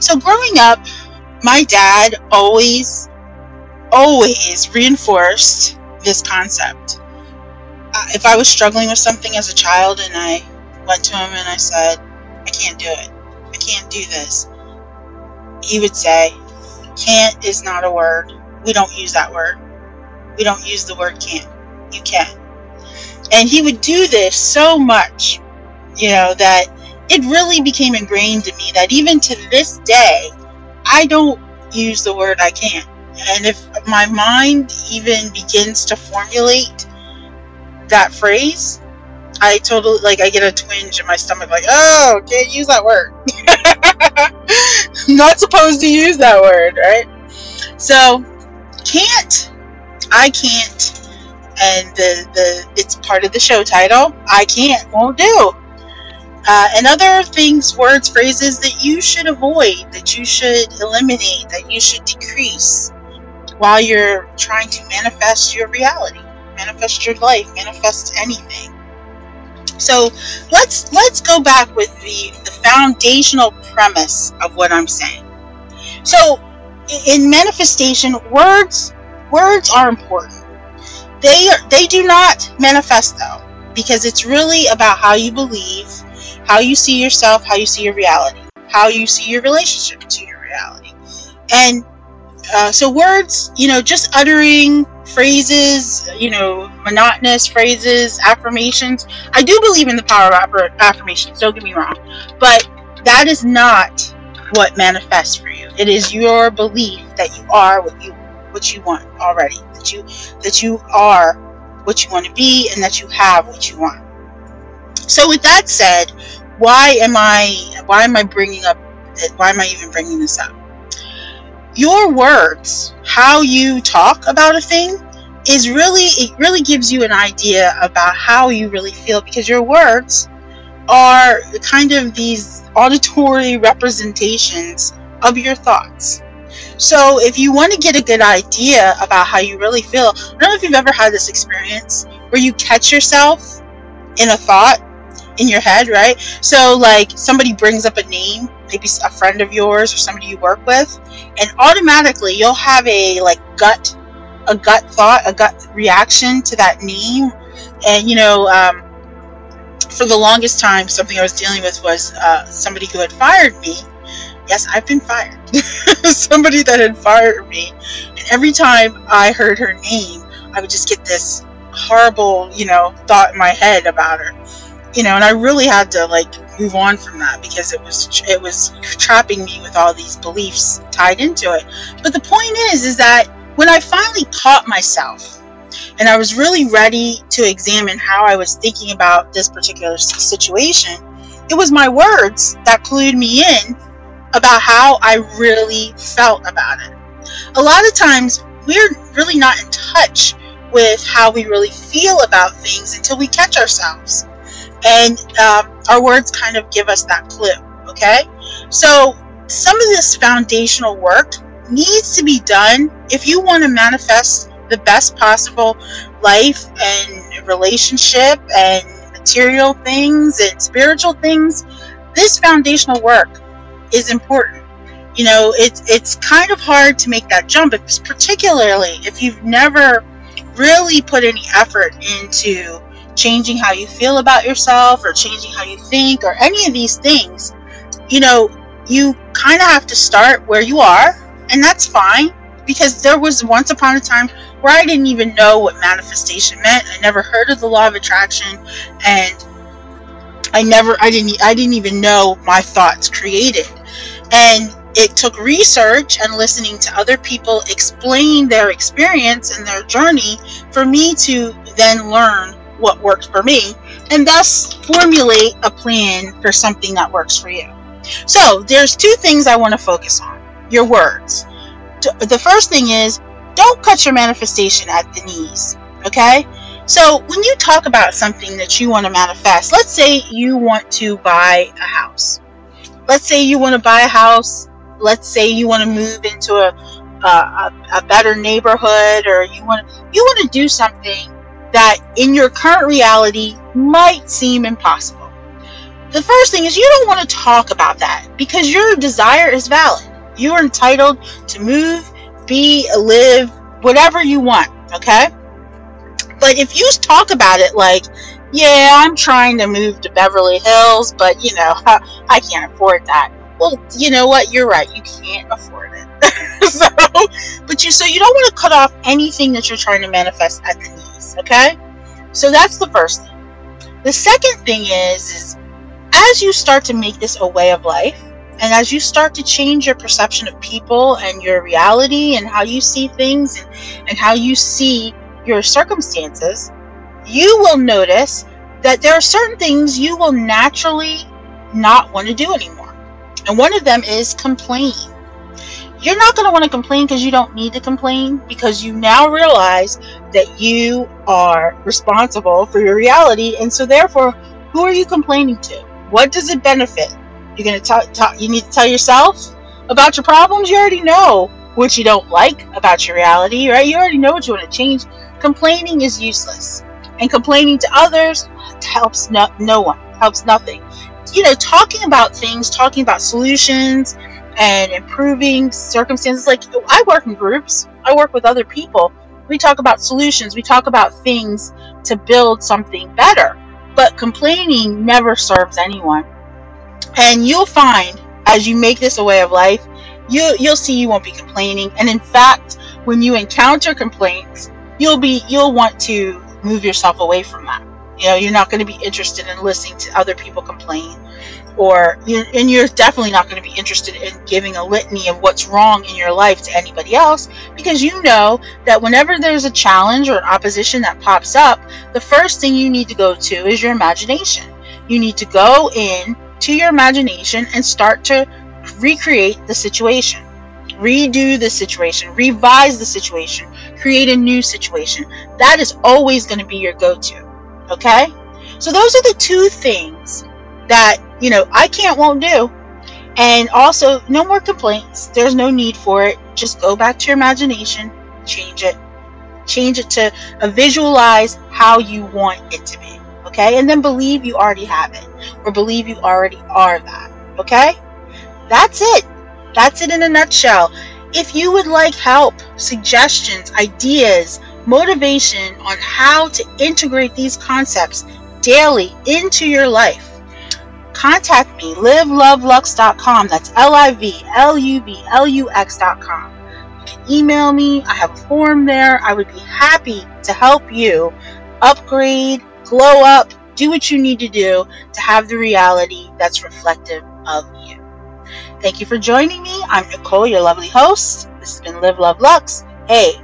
So growing up, my dad always, always reinforced this concept. Uh, if I was struggling with something as a child and I went to him and I said, I can't do it, I can't do this, he would say, can't is not a word. We don't use that word. We don't use the word can't. You can. And he would do this so much, you know, that it really became ingrained in me that even to this day, I don't use the word I can't. And if my mind even begins to formulate that phrase, I totally like I get a twinge in my stomach like, oh, can't use that word. Not supposed to use that word, right? So can't I can't and the the it's part of the show title. I can't, won't do. Uh, and other things, words, phrases that you should avoid, that you should eliminate, that you should decrease while you're trying to manifest your reality, manifest your life, manifest anything. So let's let's go back with the, the foundational premise of what I'm saying. So in manifestation, words words are important. They they do not manifest though, because it's really about how you believe, how you see yourself, how you see your reality, how you see your relationship to your reality. And uh, so words, you know, just uttering phrases, you know, monotonous phrases, affirmations. I do believe in the power of affirmations, don't get me wrong. But that is not what manifests for you. It is your belief that you are what you what you want already. That you that you are what you want to be and that you have what you want. So with that said, why am I why am I bringing up why am I even bringing this up? Your words, how you talk about a thing is really it really gives you an idea about how you really feel because your words are kind of these auditory representations of your thoughts. So if you want to get a good idea about how you really feel, I don't know if you've ever had this experience where you catch yourself in a thought in your head, right? So like somebody brings up a name, maybe a friend of yours or somebody you work with, and automatically you'll have a like gut a gut thought, a gut reaction to that name. And you know, um, for the longest time, something I was dealing with was uh, somebody who had fired me. Yes, I've been fired. somebody that had fired me, and every time I heard her name, I would just get this horrible, you know, thought in my head about her you know, and I really had to like move on from that because it was it was trapping me with all these beliefs tied into it. But the point is, is that when I finally caught myself and I was really ready to examine how I was thinking about this particular situation, it was my words that clued me in about how I really felt about it. A lot of times, we're really not in touch with how we really feel about things until we catch ourselves and um, our words kind of give us that clue okay? So some of this foundational work needs to be done if you want to manifest the best possible life and relationship and material things and spiritual things. This foundational work is important. You know it's it's kind of hard to make that jump particularly if you've never really put any effort into changing how you feel about yourself or changing how you think or any of these things, you know, you kind of have to start where you are, and that's fine because there was once upon a time where I didn't even know what manifestation meant. I never heard of the law of attraction and I never I didn't I didn't even know my thoughts created. And it took research and listening to other people explain their experience and their journey for me to then learn what works for me and thus formulate a plan for something that works for you. So, there's two things I want to focus on your words. The first thing is don't cut your manifestation at the knees, okay? So, when you talk about something that you want to manifest, let's say you want to buy a house. Let's say you want to buy a house. Let's say you want to move into a, a, a better neighborhood or you want you want to do something that in your current reality might seem impossible. the first thing is you don't want to talk about that because your desire is valid. You are entitled to move, be, live, whatever you want, okay? But if you talk about it like, yeah, I'm trying to move to Beverly Hills, but you know, I can't afford that. Well, you know what? You're right. You can't afford it. so, but you so you don't want to cut off anything that you're trying to manifest at the knees, okay? So that's the first thing. The second thing is, is as you start to make this a way of life, and as you start to change your perception of people and your reality and how you see things and, and how you see your circumstances, you will notice that there are certain things you will naturally not want to do anymore. And one of them is complain. You're not going to want to complain because you don't need to complain because you now realize that you are responsible for your reality. And so, therefore, who are you complaining to? What does it benefit? You're going to tell, you need to tell yourself about your problems. You already know what you don't like about your reality, right? You already know what you want to change. Complaining is useless. And complaining to others helps no, no one, helps nothing. You know, talking about things, talking about solutions and improving circumstances. Like, I work in groups, I work with other people. We talk about solutions, we talk about things to build something better. But complaining never serves anyone. And you'll find as you make this a way of life, you you'll see you won't be complaining. And in fact, when you encounter complaints, you'll be you'll want to move yourself away from that. You know, you're not going to be interested in listening to other people complain, or and you're definitely not going to be interested in giving a litany of what's wrong in your life to anybody else because you know that whenever there's a challenge or an opposition that pops up, the first thing you need to go to is your imagination. You need to go in to your imagination and start to recreate the situation redo the situation, revise the situation, create a new situation. That is always going to be your go to. Okay? So, those are the two things that, you know, I can't, won't do. And also, no more complaints. There's no need for it. Just go back to your imagination, change it. Change it to uh, visualize how you want it to be. Okay? And then believe you already have it, or believe you already are that. Okay? That's it. That's it in a nutshell. If you would like help, suggestions, ideas, motivation on how to integrate these concepts daily into your life, contact me, livluvlux.com. That's L I V L U V L U X.com. You can email me, I have a form there. I would be happy to help you upgrade, glow up, do what you need to do to have the reality that's reflective of you. Thank you for joining me. I'm Nicole, your lovely host. This has been Live Love Lux. Hey,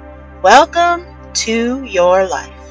welcome to your life.